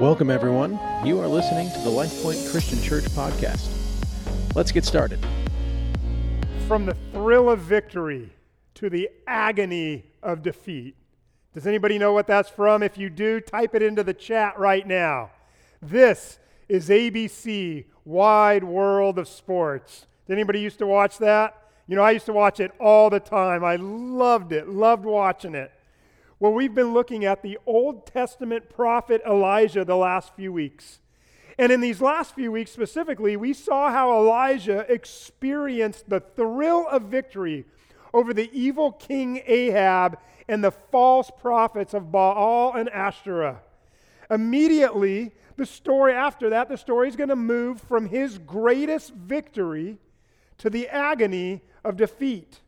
Welcome, everyone. You are listening to the LifePoint Christian Church podcast. Let's get started. From the thrill of victory to the agony of defeat. Does anybody know what that's from? If you do, type it into the chat right now. This is ABC Wide World of Sports. Did anybody used to watch that? You know, I used to watch it all the time. I loved it, loved watching it. Well, we've been looking at the Old Testament prophet Elijah the last few weeks. And in these last few weeks specifically, we saw how Elijah experienced the thrill of victory over the evil king Ahab and the false prophets of Baal and Ashtoreth. Immediately, the story after that, the story is going to move from his greatest victory to the agony of defeat.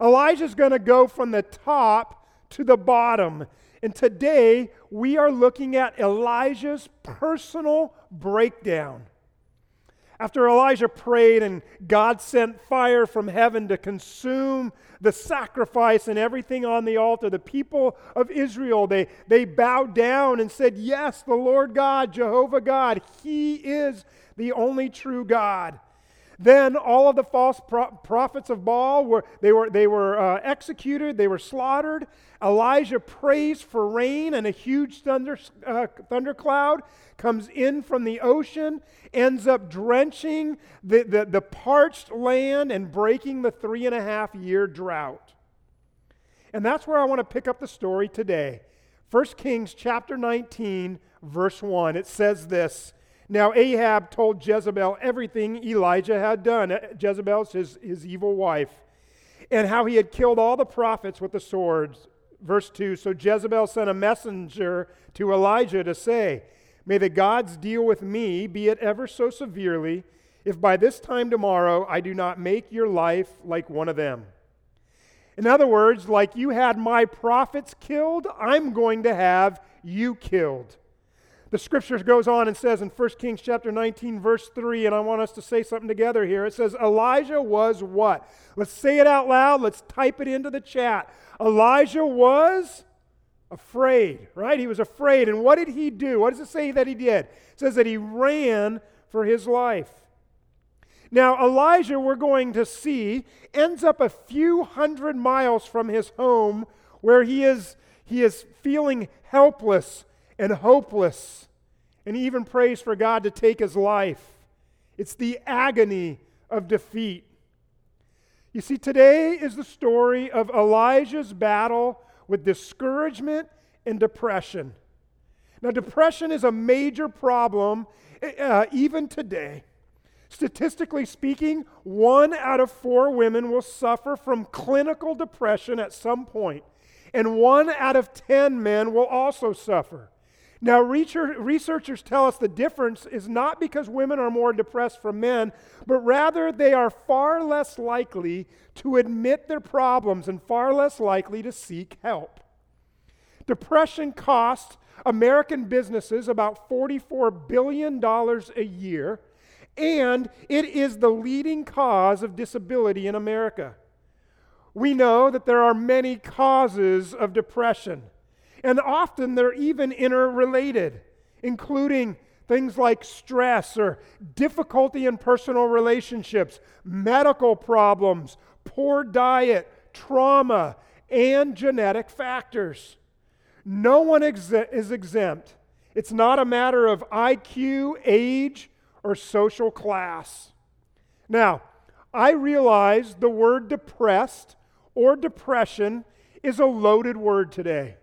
Elijah's going to go from the top to the bottom. And today we are looking at Elijah's personal breakdown. After Elijah prayed and God sent fire from heaven to consume the sacrifice and everything on the altar, the people of Israel, they, they bowed down and said, Yes, the Lord God, Jehovah God, He is the only true God. Then all of the false pro- prophets of Baal were they were they were uh, executed, they were slaughtered. Elijah prays for rain, and a huge thunder uh, thundercloud comes in from the ocean, ends up drenching the, the, the parched land and breaking the three and a half year drought. And that's where I want to pick up the story today. 1 Kings chapter 19, verse 1. It says this. Now, Ahab told Jezebel everything Elijah had done. Uh, Jezebel's his, his evil wife, and how he had killed all the prophets with the swords. Verse 2 So Jezebel sent a messenger to Elijah to say, May the gods deal with me, be it ever so severely, if by this time tomorrow I do not make your life like one of them. In other words, like you had my prophets killed, I'm going to have you killed. The scriptures goes on and says in 1 Kings chapter 19, verse 3, and I want us to say something together here. It says, Elijah was what? Let's say it out loud. Let's type it into the chat. Elijah was afraid, right? He was afraid. And what did he do? What does it say that he did? It says that he ran for his life. Now, Elijah, we're going to see, ends up a few hundred miles from his home where he is, he is feeling helpless and hopeless, and even prays for God to take his life. It's the agony of defeat. You see, today is the story of Elijah's battle with discouragement and depression. Now, depression is a major problem uh, even today. Statistically speaking, one out of four women will suffer from clinical depression at some point, and one out of ten men will also suffer. Now, researchers tell us the difference is not because women are more depressed from men, but rather they are far less likely to admit their problems and far less likely to seek help. Depression costs American businesses about $44 billion a year, and it is the leading cause of disability in America. We know that there are many causes of depression. And often they're even interrelated, including things like stress or difficulty in personal relationships, medical problems, poor diet, trauma, and genetic factors. No one is exempt. It's not a matter of IQ, age, or social class. Now, I realize the word depressed or depression is a loaded word today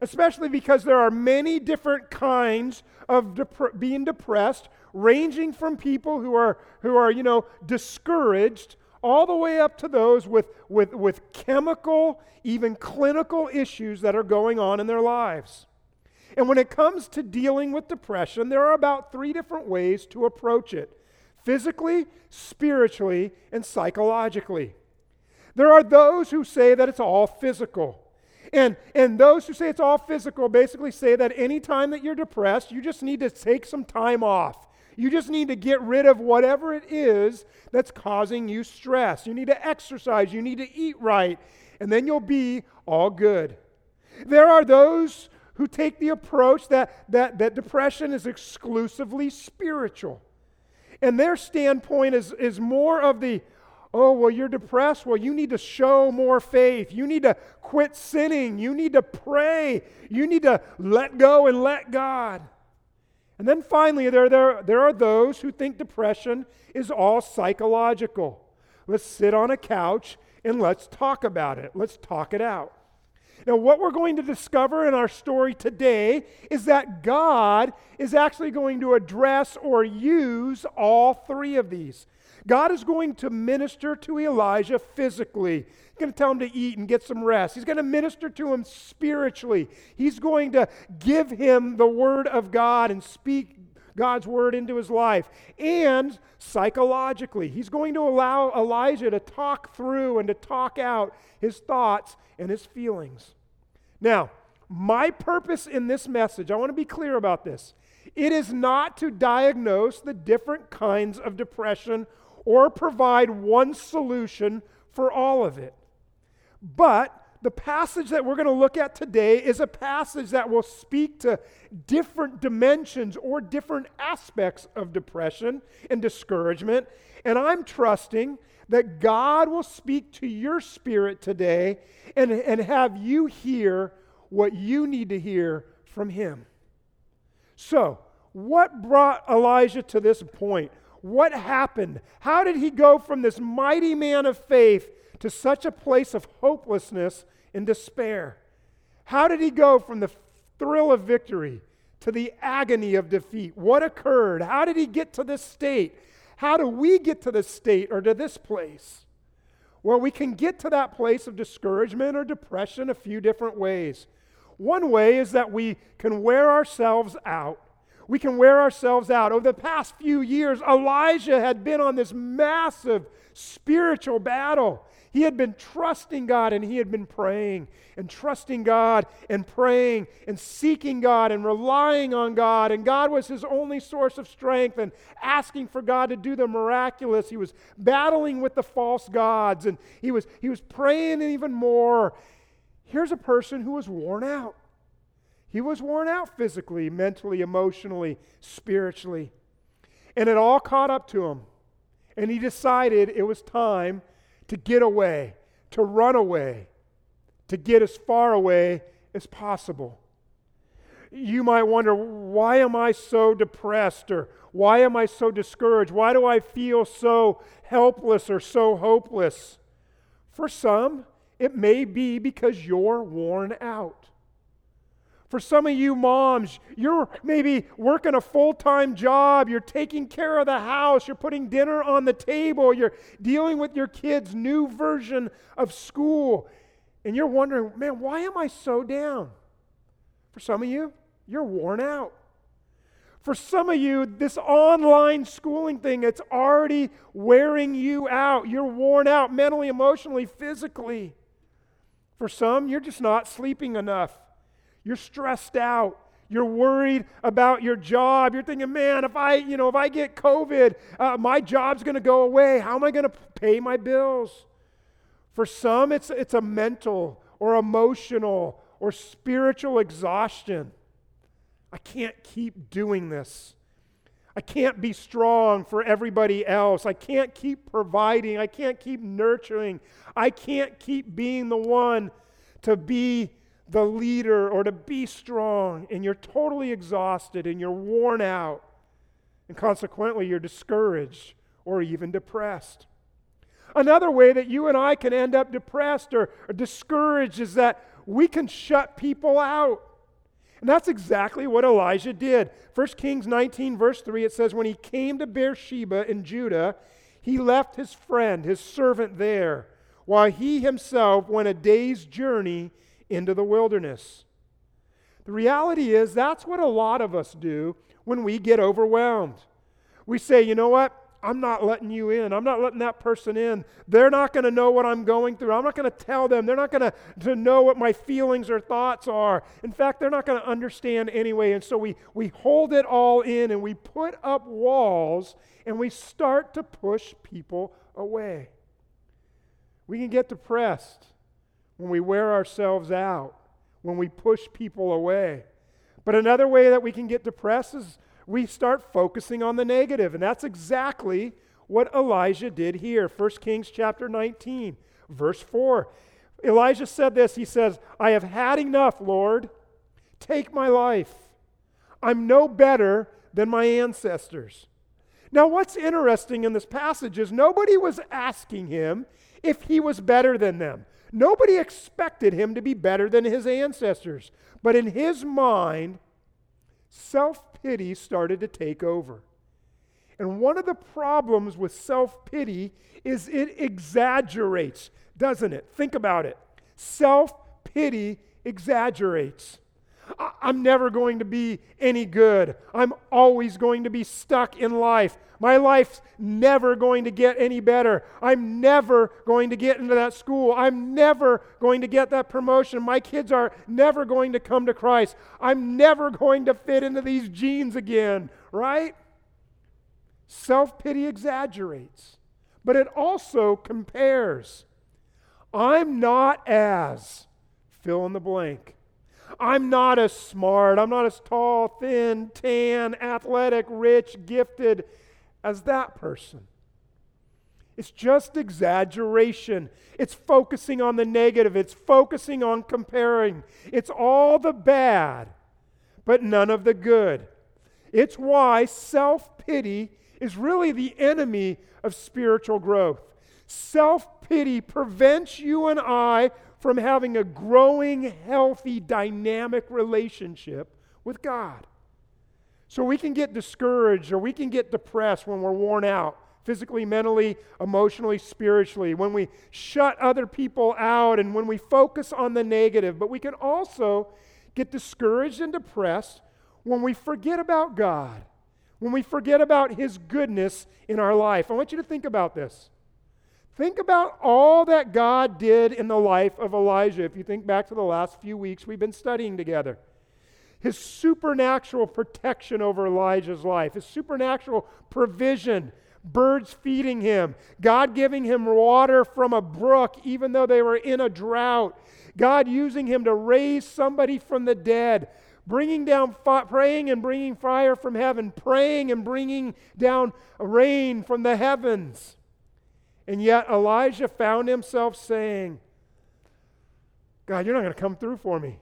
especially because there are many different kinds of dep- being depressed, ranging from people who are, who are, you know, discouraged all the way up to those with, with, with chemical, even clinical issues that are going on in their lives. And when it comes to dealing with depression, there are about three different ways to approach it physically, spiritually, and psychologically. There are those who say that it's all physical. And, and those who say it's all physical basically say that anytime that you're depressed, you just need to take some time off. You just need to get rid of whatever it is that's causing you stress. You need to exercise. You need to eat right. And then you'll be all good. There are those who take the approach that, that, that depression is exclusively spiritual. And their standpoint is, is more of the, oh, well, you're depressed. Well, you need to show more faith. You need to quit sinning. You need to pray. You need to let go and let God. And then finally, there, there, there are those who think depression is all psychological. Let's sit on a couch and let's talk about it. Let's talk it out. Now, what we're going to discover in our story today is that God is actually going to address or use all three of these. God is going to minister to Elijah physically. He's going to tell him to eat and get some rest. He's going to minister to him spiritually. He's going to give him the word of God and speak God's word into his life. And psychologically, he's going to allow Elijah to talk through and to talk out his thoughts and his feelings. Now, my purpose in this message, I want to be clear about this. It is not to diagnose the different kinds of depression or provide one solution for all of it. But the passage that we're going to look at today is a passage that will speak to different dimensions or different aspects of depression and discouragement. And I'm trusting that God will speak to your spirit today and, and have you hear what you need to hear from Him. So, what brought Elijah to this point? What happened? How did he go from this mighty man of faith to such a place of hopelessness and despair? How did he go from the thrill of victory to the agony of defeat? What occurred? How did he get to this state? How do we get to this state or to this place? Well, we can get to that place of discouragement or depression a few different ways. One way is that we can wear ourselves out we can wear ourselves out. Over the past few years, Elijah had been on this massive spiritual battle. He had been trusting God and he had been praying and trusting God and praying and seeking God and relying on God. And God was his only source of strength and asking for God to do the miraculous. He was battling with the false gods and he was, he was praying even more. Here's a person who was worn out. He was worn out physically, mentally, emotionally, spiritually. And it all caught up to him. And he decided it was time to get away, to run away, to get as far away as possible. You might wonder, why am I so depressed? Or why am I so discouraged? Why do I feel so helpless or so hopeless? For some, it may be because you're worn out. For some of you moms, you're maybe working a full time job, you're taking care of the house, you're putting dinner on the table, you're dealing with your kids' new version of school, and you're wondering, man, why am I so down? For some of you, you're worn out. For some of you, this online schooling thing, it's already wearing you out. You're worn out mentally, emotionally, physically. For some, you're just not sleeping enough. You're stressed out. You're worried about your job. You're thinking, man, if I, you know, if I get COVID, uh, my job's going to go away. How am I going to pay my bills? For some, it's, it's a mental or emotional or spiritual exhaustion. I can't keep doing this. I can't be strong for everybody else. I can't keep providing. I can't keep nurturing. I can't keep being the one to be the leader or to be strong, and you're totally exhausted and you're worn out, and consequently, you're discouraged or even depressed. Another way that you and I can end up depressed or, or discouraged is that we can shut people out. And that's exactly what Elijah did. 1 Kings 19, verse 3, it says, When he came to Beersheba in Judah, he left his friend, his servant there, while he himself went a day's journey into the wilderness. The reality is, that's what a lot of us do when we get overwhelmed. We say, you know what? I'm not letting you in. I'm not letting that person in. They're not going to know what I'm going through. I'm not going to tell them. They're not going to know what my feelings or thoughts are. In fact, they're not going to understand anyway. And so we, we hold it all in and we put up walls and we start to push people away. We can get depressed when we wear ourselves out, when we push people away. But another way that we can get depressed is we start focusing on the negative, and that's exactly what Elijah did here. 1 Kings chapter 19, verse 4. Elijah said this He says, I have had enough, Lord. Take my life. I'm no better than my ancestors. Now, what's interesting in this passage is nobody was asking him if he was better than them. Nobody expected him to be better than his ancestors. But in his mind, self pity started to take over. And one of the problems with self pity is it exaggerates, doesn't it? Think about it. Self pity exaggerates. I'm never going to be any good. I'm always going to be stuck in life. My life's never going to get any better. I'm never going to get into that school. I'm never going to get that promotion. My kids are never going to come to Christ. I'm never going to fit into these jeans again, right? Self pity exaggerates, but it also compares. I'm not as, fill in the blank. I'm not as smart, I'm not as tall, thin, tan, athletic, rich, gifted as that person. It's just exaggeration. It's focusing on the negative. It's focusing on comparing. It's all the bad, but none of the good. It's why self pity is really the enemy of spiritual growth. Self pity prevents you and I from having a growing, healthy, dynamic relationship with God. So we can get discouraged or we can get depressed when we're worn out physically, mentally, emotionally, spiritually, when we shut other people out and when we focus on the negative. But we can also get discouraged and depressed when we forget about God, when we forget about His goodness in our life. I want you to think about this. Think about all that God did in the life of Elijah. If you think back to the last few weeks we've been studying together, his supernatural protection over Elijah's life, his supernatural provision, birds feeding him, God giving him water from a brook even though they were in a drought, God using him to raise somebody from the dead, bringing down praying and bringing fire from heaven, praying and bringing down rain from the heavens. And yet Elijah found himself saying, God, you're not going to come through for me.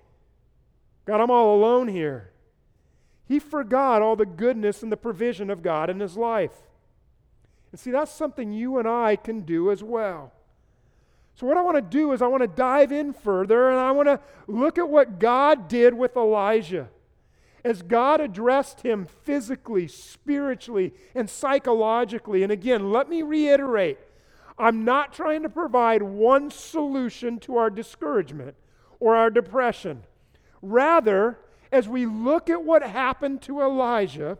God, I'm all alone here. He forgot all the goodness and the provision of God in his life. And see, that's something you and I can do as well. So, what I want to do is, I want to dive in further and I want to look at what God did with Elijah. As God addressed him physically, spiritually, and psychologically. And again, let me reiterate I'm not trying to provide one solution to our discouragement or our depression. Rather, as we look at what happened to Elijah,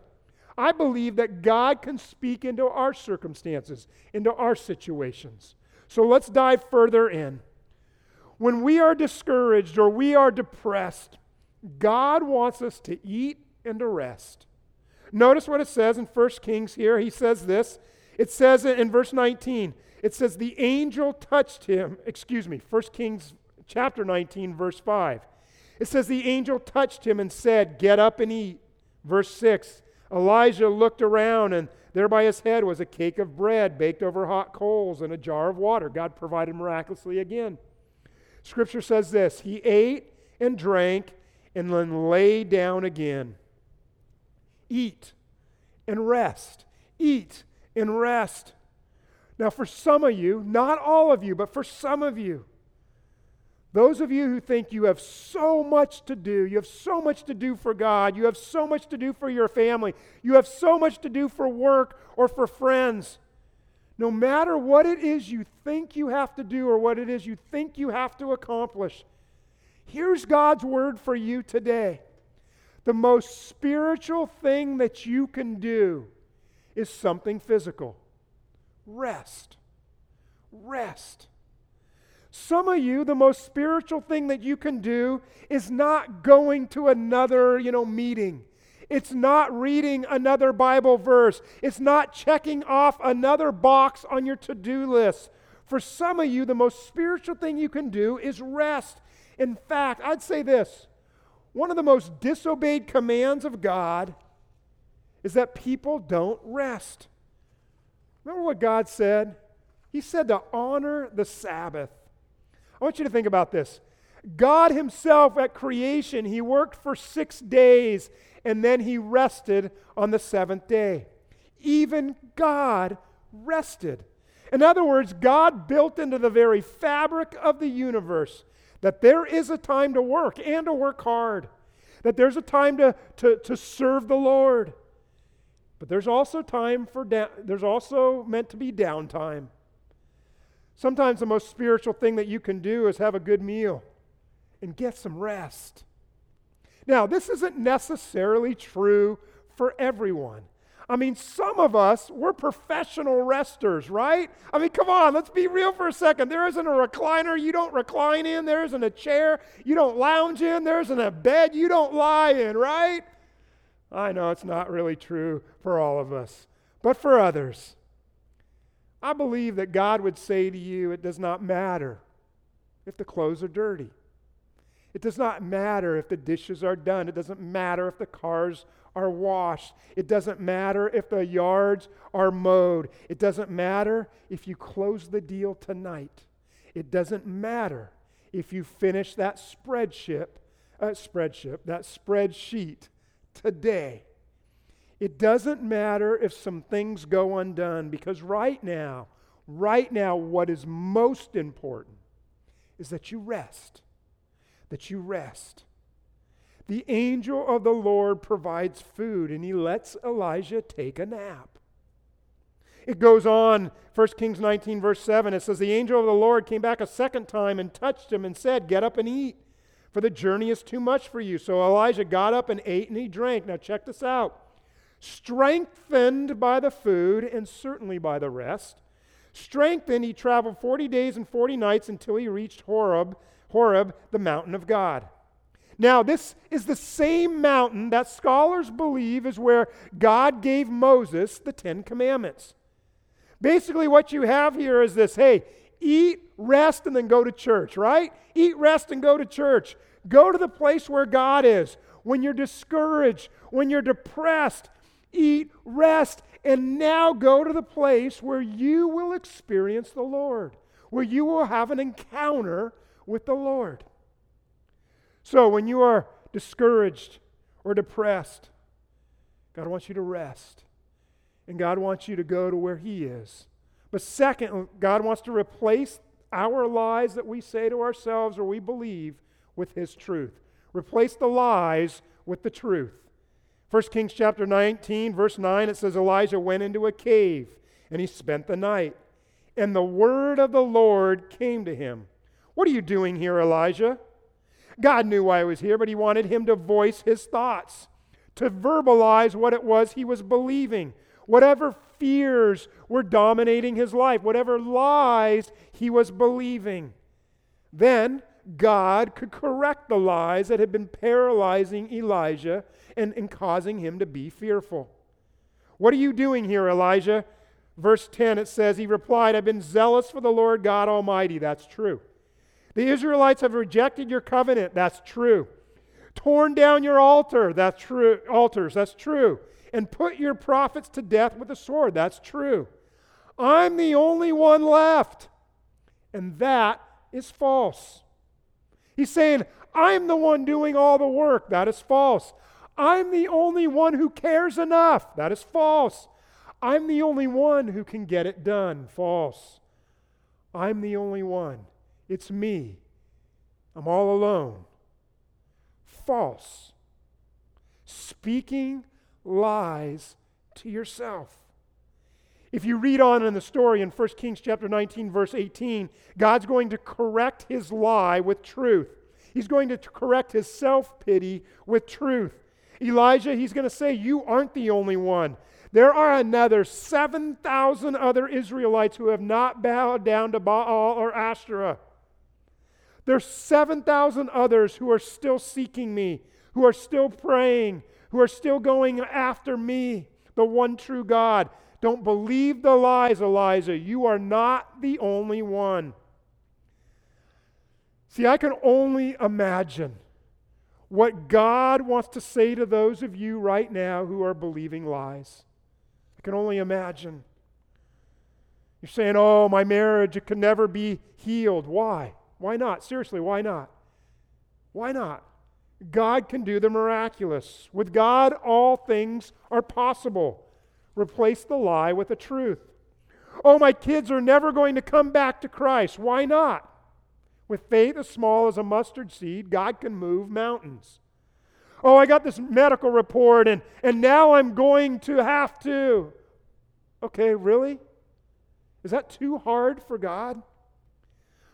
I believe that God can speak into our circumstances, into our situations. So let's dive further in. When we are discouraged or we are depressed, God wants us to eat and to rest. Notice what it says in 1 Kings here. He says this. It says in verse 19, it says, The angel touched him, excuse me, 1 Kings chapter 19, verse 5. It says, The angel touched him and said, Get up and eat. Verse 6 Elijah looked around, and there by his head was a cake of bread baked over hot coals and a jar of water. God provided miraculously again. Scripture says this He ate and drank and then lay down again. Eat and rest. Eat and rest. Now, for some of you, not all of you, but for some of you, those of you who think you have so much to do, you have so much to do for God, you have so much to do for your family, you have so much to do for work or for friends, no matter what it is you think you have to do or what it is you think you have to accomplish, here's God's word for you today. The most spiritual thing that you can do is something physical rest. Rest. Some of you, the most spiritual thing that you can do is not going to another, you know, meeting. It's not reading another Bible verse. It's not checking off another box on your to do list. For some of you, the most spiritual thing you can do is rest. In fact, I'd say this one of the most disobeyed commands of God is that people don't rest. Remember what God said? He said to honor the Sabbath. I want you to think about this. God Himself at creation, He worked for six days and then He rested on the seventh day. Even God rested. In other words, God built into the very fabric of the universe that there is a time to work and to work hard, that there's a time to, to, to serve the Lord. But there's also time for da- there's also meant to be downtime. Sometimes the most spiritual thing that you can do is have a good meal and get some rest. Now, this isn't necessarily true for everyone. I mean, some of us, we're professional resters, right? I mean, come on, let's be real for a second. There isn't a recliner you don't recline in, there isn't a chair you don't lounge in, there isn't a bed you don't lie in, right? I know it's not really true for all of us, but for others. I believe that God would say to you, it does not matter if the clothes are dirty. It does not matter if the dishes are done. It doesn't matter if the cars are washed. It doesn't matter if the yards are mowed. It doesn't matter if you close the deal tonight. It doesn't matter if you finish that spreadsheet, uh, spreadsheet, that spreadsheet today. It doesn't matter if some things go undone because right now, right now, what is most important is that you rest. That you rest the angel of the Lord provides food and he lets Elijah take a nap. It goes on, 1 Kings 19, verse 7. It says, The angel of the Lord came back a second time and touched him and said, Get up and eat, for the journey is too much for you. So Elijah got up and ate and he drank. Now, check this out. Strengthened by the food and certainly by the rest, strengthened, he traveled 40 days and 40 nights until he reached Horeb, Horeb, the mountain of God. Now, this is the same mountain that scholars believe is where God gave Moses the Ten Commandments. Basically, what you have here is this hey, eat, rest, and then go to church, right? Eat, rest, and go to church. Go to the place where God is. When you're discouraged, when you're depressed, eat, rest, and now go to the place where you will experience the Lord, where you will have an encounter with the Lord. So when you are discouraged or depressed, God wants you to rest. And God wants you to go to where He is. But second, God wants to replace our lies that we say to ourselves or we believe with His truth. Replace the lies with the truth. 1 Kings chapter 19, verse 9, it says Elijah went into a cave and he spent the night. And the word of the Lord came to him. What are you doing here, Elijah? God knew why he was here, but he wanted him to voice his thoughts, to verbalize what it was he was believing, whatever fears were dominating his life, whatever lies he was believing. Then God could correct the lies that had been paralyzing Elijah and, and causing him to be fearful. What are you doing here, Elijah? Verse 10, it says, He replied, I've been zealous for the Lord God Almighty. That's true. The Israelites have rejected your covenant. That's true. Torn down your altar. That's true. Altars. That's true. And put your prophets to death with a sword. That's true. I'm the only one left. And that is false. He's saying, I'm the one doing all the work. That is false. I'm the only one who cares enough. That is false. I'm the only one who can get it done. False. I'm the only one. It's me. I'm all alone. False. Speaking lies to yourself. If you read on in the story in 1 Kings chapter 19 verse 18, God's going to correct his lie with truth. He's going to correct his self-pity with truth. Elijah, he's going to say, You aren't the only one. There are another 7,000 other Israelites who have not bowed down to Baal or Ashtoreth. There's 7,000 others who are still seeking me, who are still praying, who are still going after me, the one true God. Don't believe the lies, Elijah. You are not the only one. See, I can only imagine what God wants to say to those of you right now who are believing lies. I can only imagine. You're saying, oh, my marriage, it can never be healed. Why? Why not? Seriously, why not? Why not? God can do the miraculous. With God, all things are possible. Replace the lie with the truth. Oh, my kids are never going to come back to Christ. Why not? With faith as small as a mustard seed, God can move mountains. Oh, I got this medical report and, and now I'm going to have to. Okay, really? Is that too hard for God?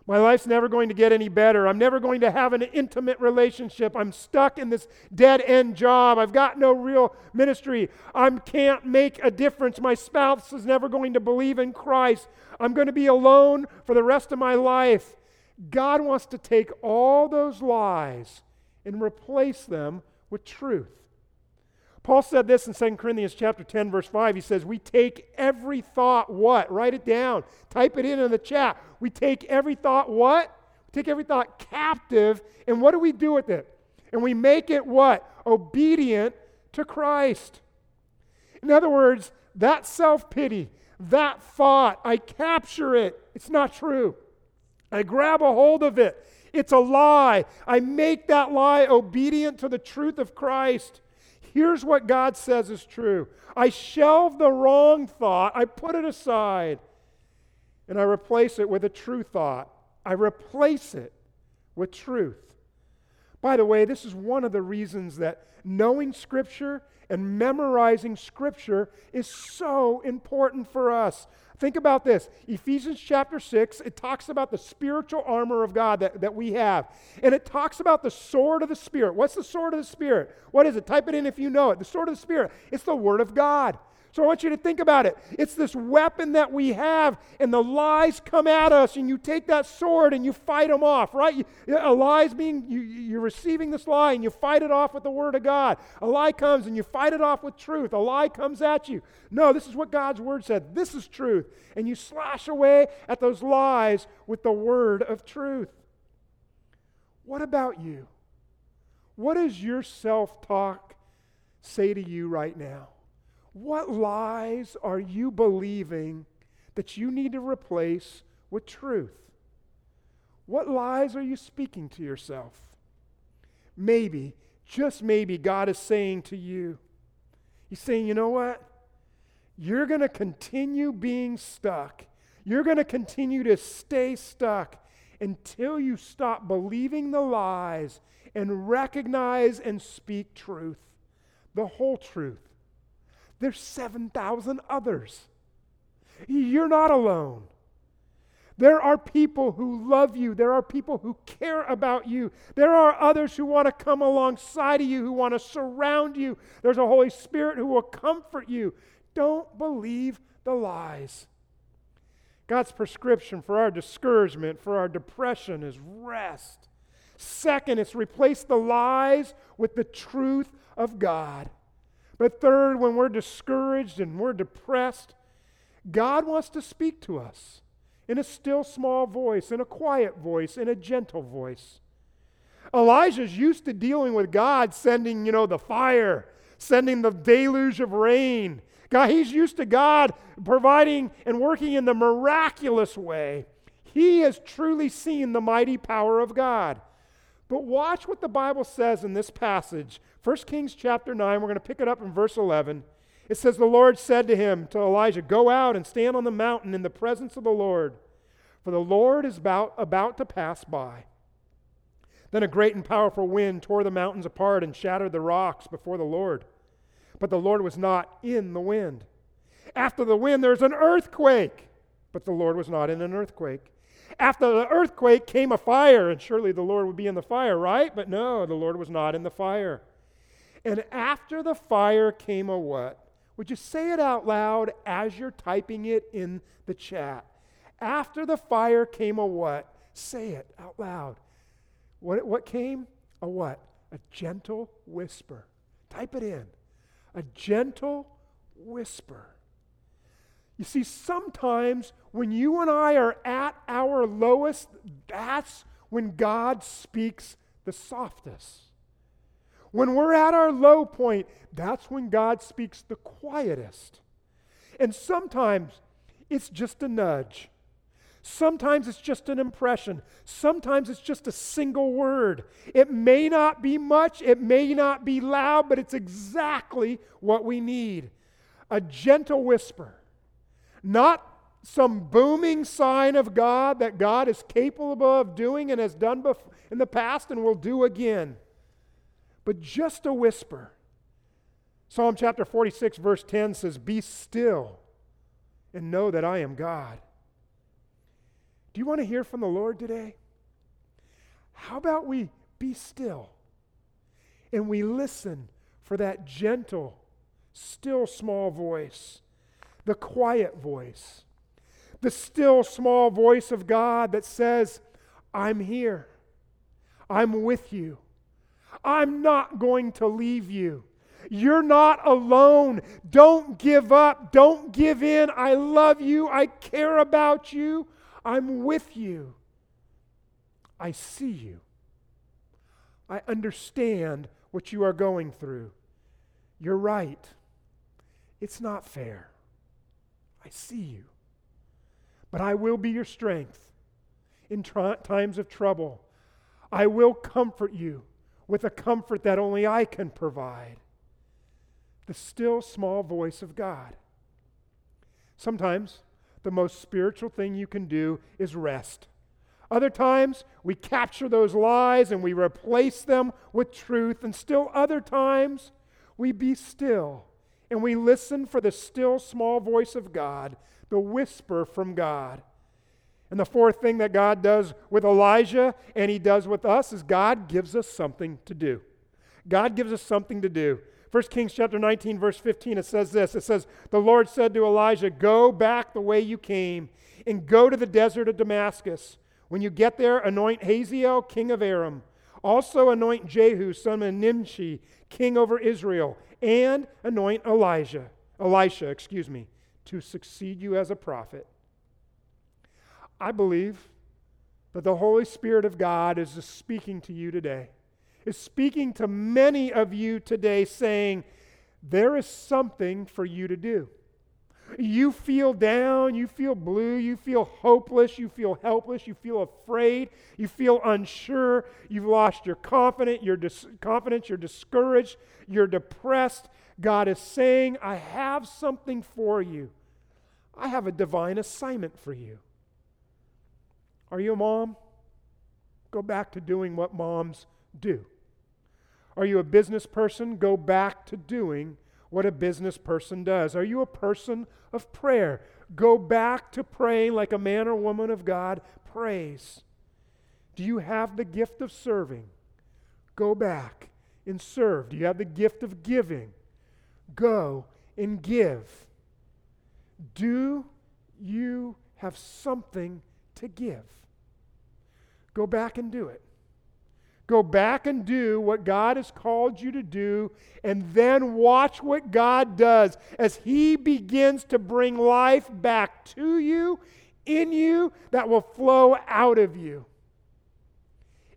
My life's never going to get any better. I'm never going to have an intimate relationship. I'm stuck in this dead end job. I've got no real ministry. I can't make a difference. My spouse is never going to believe in Christ. I'm going to be alone for the rest of my life. God wants to take all those lies and replace them with truth. Paul said this in 2 Corinthians chapter 10 verse 5. He says, "We take every thought what? Write it down. Type it in in the chat. We take every thought what? We take every thought captive and what do we do with it? And we make it what? Obedient to Christ. In other words, that self-pity, that thought, I capture it. It's not true. I grab a hold of it. It's a lie. I make that lie obedient to the truth of Christ. Here's what God says is true I shelve the wrong thought, I put it aside, and I replace it with a true thought. I replace it with truth. By the way, this is one of the reasons that knowing Scripture and memorizing Scripture is so important for us. Think about this Ephesians chapter 6, it talks about the spiritual armor of God that, that we have. And it talks about the sword of the Spirit. What's the sword of the Spirit? What is it? Type it in if you know it. The sword of the Spirit, it's the Word of God. So I want you to think about it. It's this weapon that we have, and the lies come at us, and you take that sword and you fight them off, right? You, a lie's being, you, you're receiving this lie, and you fight it off with the Word of God. A lie comes, and you fight it off with truth. A lie comes at you. No, this is what God's Word said. This is truth. And you slash away at those lies with the Word of truth. What about you? What does your self talk say to you right now? What lies are you believing that you need to replace with truth? What lies are you speaking to yourself? Maybe, just maybe, God is saying to you, He's saying, you know what? You're going to continue being stuck. You're going to continue to stay stuck until you stop believing the lies and recognize and speak truth, the whole truth. There's 7,000 others. You're not alone. There are people who love you. There are people who care about you. There are others who want to come alongside of you, who want to surround you. There's a Holy Spirit who will comfort you. Don't believe the lies. God's prescription for our discouragement, for our depression, is rest. Second, it's replace the lies with the truth of God. But third, when we're discouraged and we're depressed, God wants to speak to us in a still small voice, in a quiet voice, in a gentle voice. Elijah's used to dealing with God sending, you know, the fire, sending the deluge of rain. God, he's used to God providing and working in the miraculous way. He has truly seen the mighty power of God. But watch what the Bible says in this passage 1 Kings chapter 9, we're going to pick it up in verse 11. It says, The Lord said to him, to Elijah, Go out and stand on the mountain in the presence of the Lord, for the Lord is about, about to pass by. Then a great and powerful wind tore the mountains apart and shattered the rocks before the Lord. But the Lord was not in the wind. After the wind, there's an earthquake, but the Lord was not in an earthquake. After the earthquake came a fire, and surely the Lord would be in the fire, right? But no, the Lord was not in the fire. And after the fire came a what? Would you say it out loud as you're typing it in the chat? After the fire came a what? Say it out loud. What, what came? A what? A gentle whisper. Type it in. A gentle whisper. You see, sometimes when you and I are at our lowest, that's when God speaks the softest. When we're at our low point, that's when God speaks the quietest. And sometimes it's just a nudge. Sometimes it's just an impression. Sometimes it's just a single word. It may not be much, it may not be loud, but it's exactly what we need. A gentle whisper. Not some booming sign of God that God is capable of doing and has done in the past and will do again but just a whisper. Psalm chapter 46, verse 10 says, Be still and know that I am God. Do you want to hear from the Lord today? How about we be still and we listen for that gentle, still small voice, the quiet voice, the still small voice of God that says, I'm here, I'm with you. I'm not going to leave you. You're not alone. Don't give up. Don't give in. I love you. I care about you. I'm with you. I see you. I understand what you are going through. You're right. It's not fair. I see you. But I will be your strength in times of trouble. I will comfort you with a comfort that only I can provide. The still small voice of God. Sometimes the most spiritual thing you can do is rest. Other times, we capture those lies and we replace them with truth. And still, other times, we be still and we listen for the still small voice of God, the whisper from God. And the fourth thing that God does with Elijah and he does with us is God gives us something to do. God gives us something to do. 1 Kings chapter 19 verse 15 it says this. It says, "The Lord said to Elijah, "Go back the way you came and go to the desert of Damascus. When you get there, anoint Hazael king of Aram. Also anoint Jehu son of Nimshi king over Israel, and anoint Elijah, Elisha, excuse me, to succeed you as a prophet." I believe that the Holy Spirit of God is speaking to you today, is speaking to many of you today, saying, There is something for you to do. You feel down, you feel blue, you feel hopeless, you feel helpless, you feel afraid, you feel unsure, you've lost your confidence, you're dis- confidence, you're discouraged, you're depressed. God is saying, I have something for you. I have a divine assignment for you. Are you a mom? Go back to doing what moms do. Are you a business person? Go back to doing what a business person does. Are you a person of prayer? Go back to praying like a man or woman of God prays. Do you have the gift of serving? Go back and serve. Do you have the gift of giving? Go and give. Do you have something to give. Go back and do it. Go back and do what God has called you to do, and then watch what God does as He begins to bring life back to you, in you, that will flow out of you.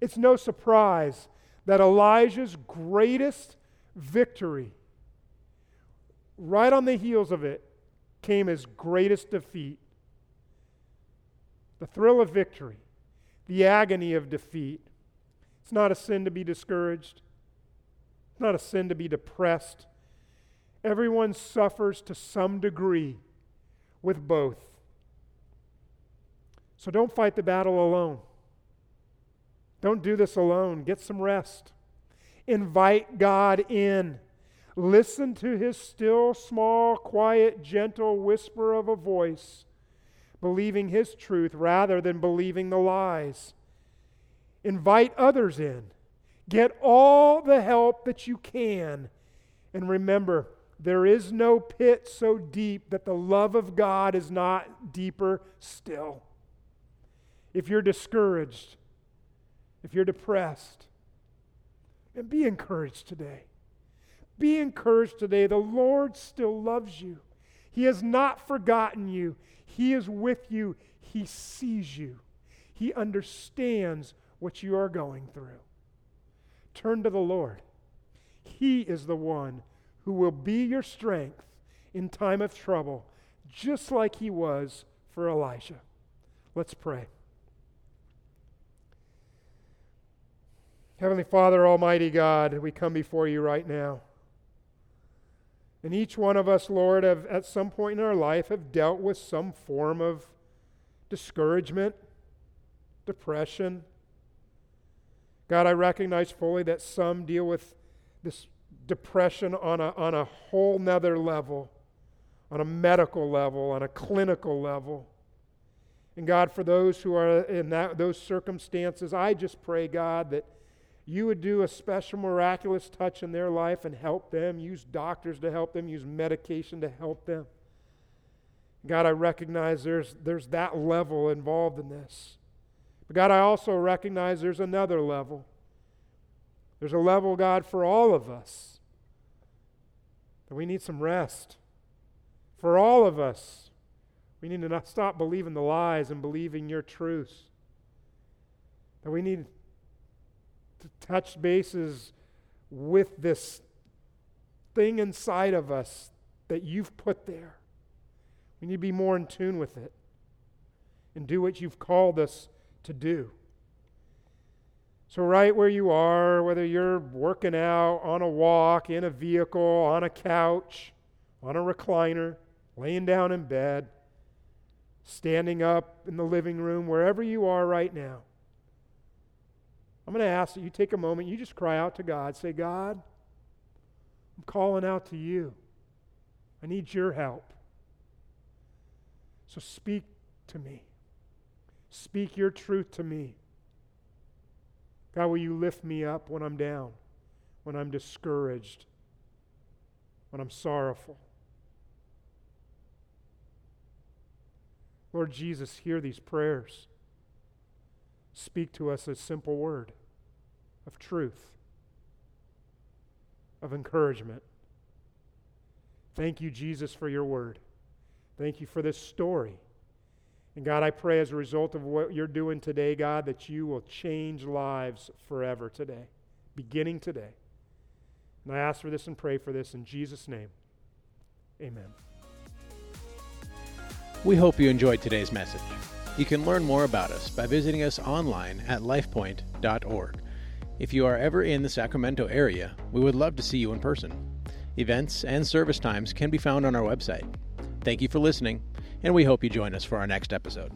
It's no surprise that Elijah's greatest victory, right on the heels of it, came his greatest defeat the thrill of victory, the agony of defeat. It's not a sin to be discouraged, it's not a sin to be depressed. Everyone suffers to some degree with both. So don't fight the battle alone. Don't do this alone. Get some rest. Invite God in. Listen to his still, small, quiet, gentle whisper of a voice believing His truth rather than believing the lies. Invite others in. Get all the help that you can. And remember, there is no pit so deep that the love of God is not deeper still. If you're discouraged, if you're depressed, and be encouraged today. Be encouraged today. The Lord still loves you. He has not forgotten you. He is with you. He sees you. He understands what you are going through. Turn to the Lord. He is the one who will be your strength in time of trouble, just like he was for Elijah. Let's pray. Heavenly Father, Almighty God, we come before you right now. And each one of us, Lord, have at some point in our life have dealt with some form of discouragement, depression. God, I recognize fully that some deal with this depression on a, on a whole nother level, on a medical level, on a clinical level. And God, for those who are in that, those circumstances, I just pray, God, that you would do a special miraculous touch in their life and help them, use doctors to help them, use medication to help them. God, I recognize there's, there's that level involved in this. But God, I also recognize there's another level. There's a level, God, for all of us that we need some rest. For all of us, we need to not stop believing the lies and believing your truths. That we need to touch bases with this thing inside of us that you've put there. We need to be more in tune with it and do what you've called us to do. So, right where you are, whether you're working out, on a walk, in a vehicle, on a couch, on a recliner, laying down in bed, standing up in the living room, wherever you are right now, I'm going to ask that you take a moment, you just cry out to God. Say, God, I'm calling out to you. I need your help. So speak to me. Speak your truth to me. God, will you lift me up when I'm down, when I'm discouraged, when I'm sorrowful? Lord Jesus, hear these prayers. Speak to us a simple word of truth, of encouragement. Thank you, Jesus, for your word. Thank you for this story. And God, I pray as a result of what you're doing today, God, that you will change lives forever today, beginning today. And I ask for this and pray for this in Jesus' name. Amen. We hope you enjoyed today's message. You can learn more about us by visiting us online at lifepoint.org. If you are ever in the Sacramento area, we would love to see you in person. Events and service times can be found on our website. Thank you for listening, and we hope you join us for our next episode.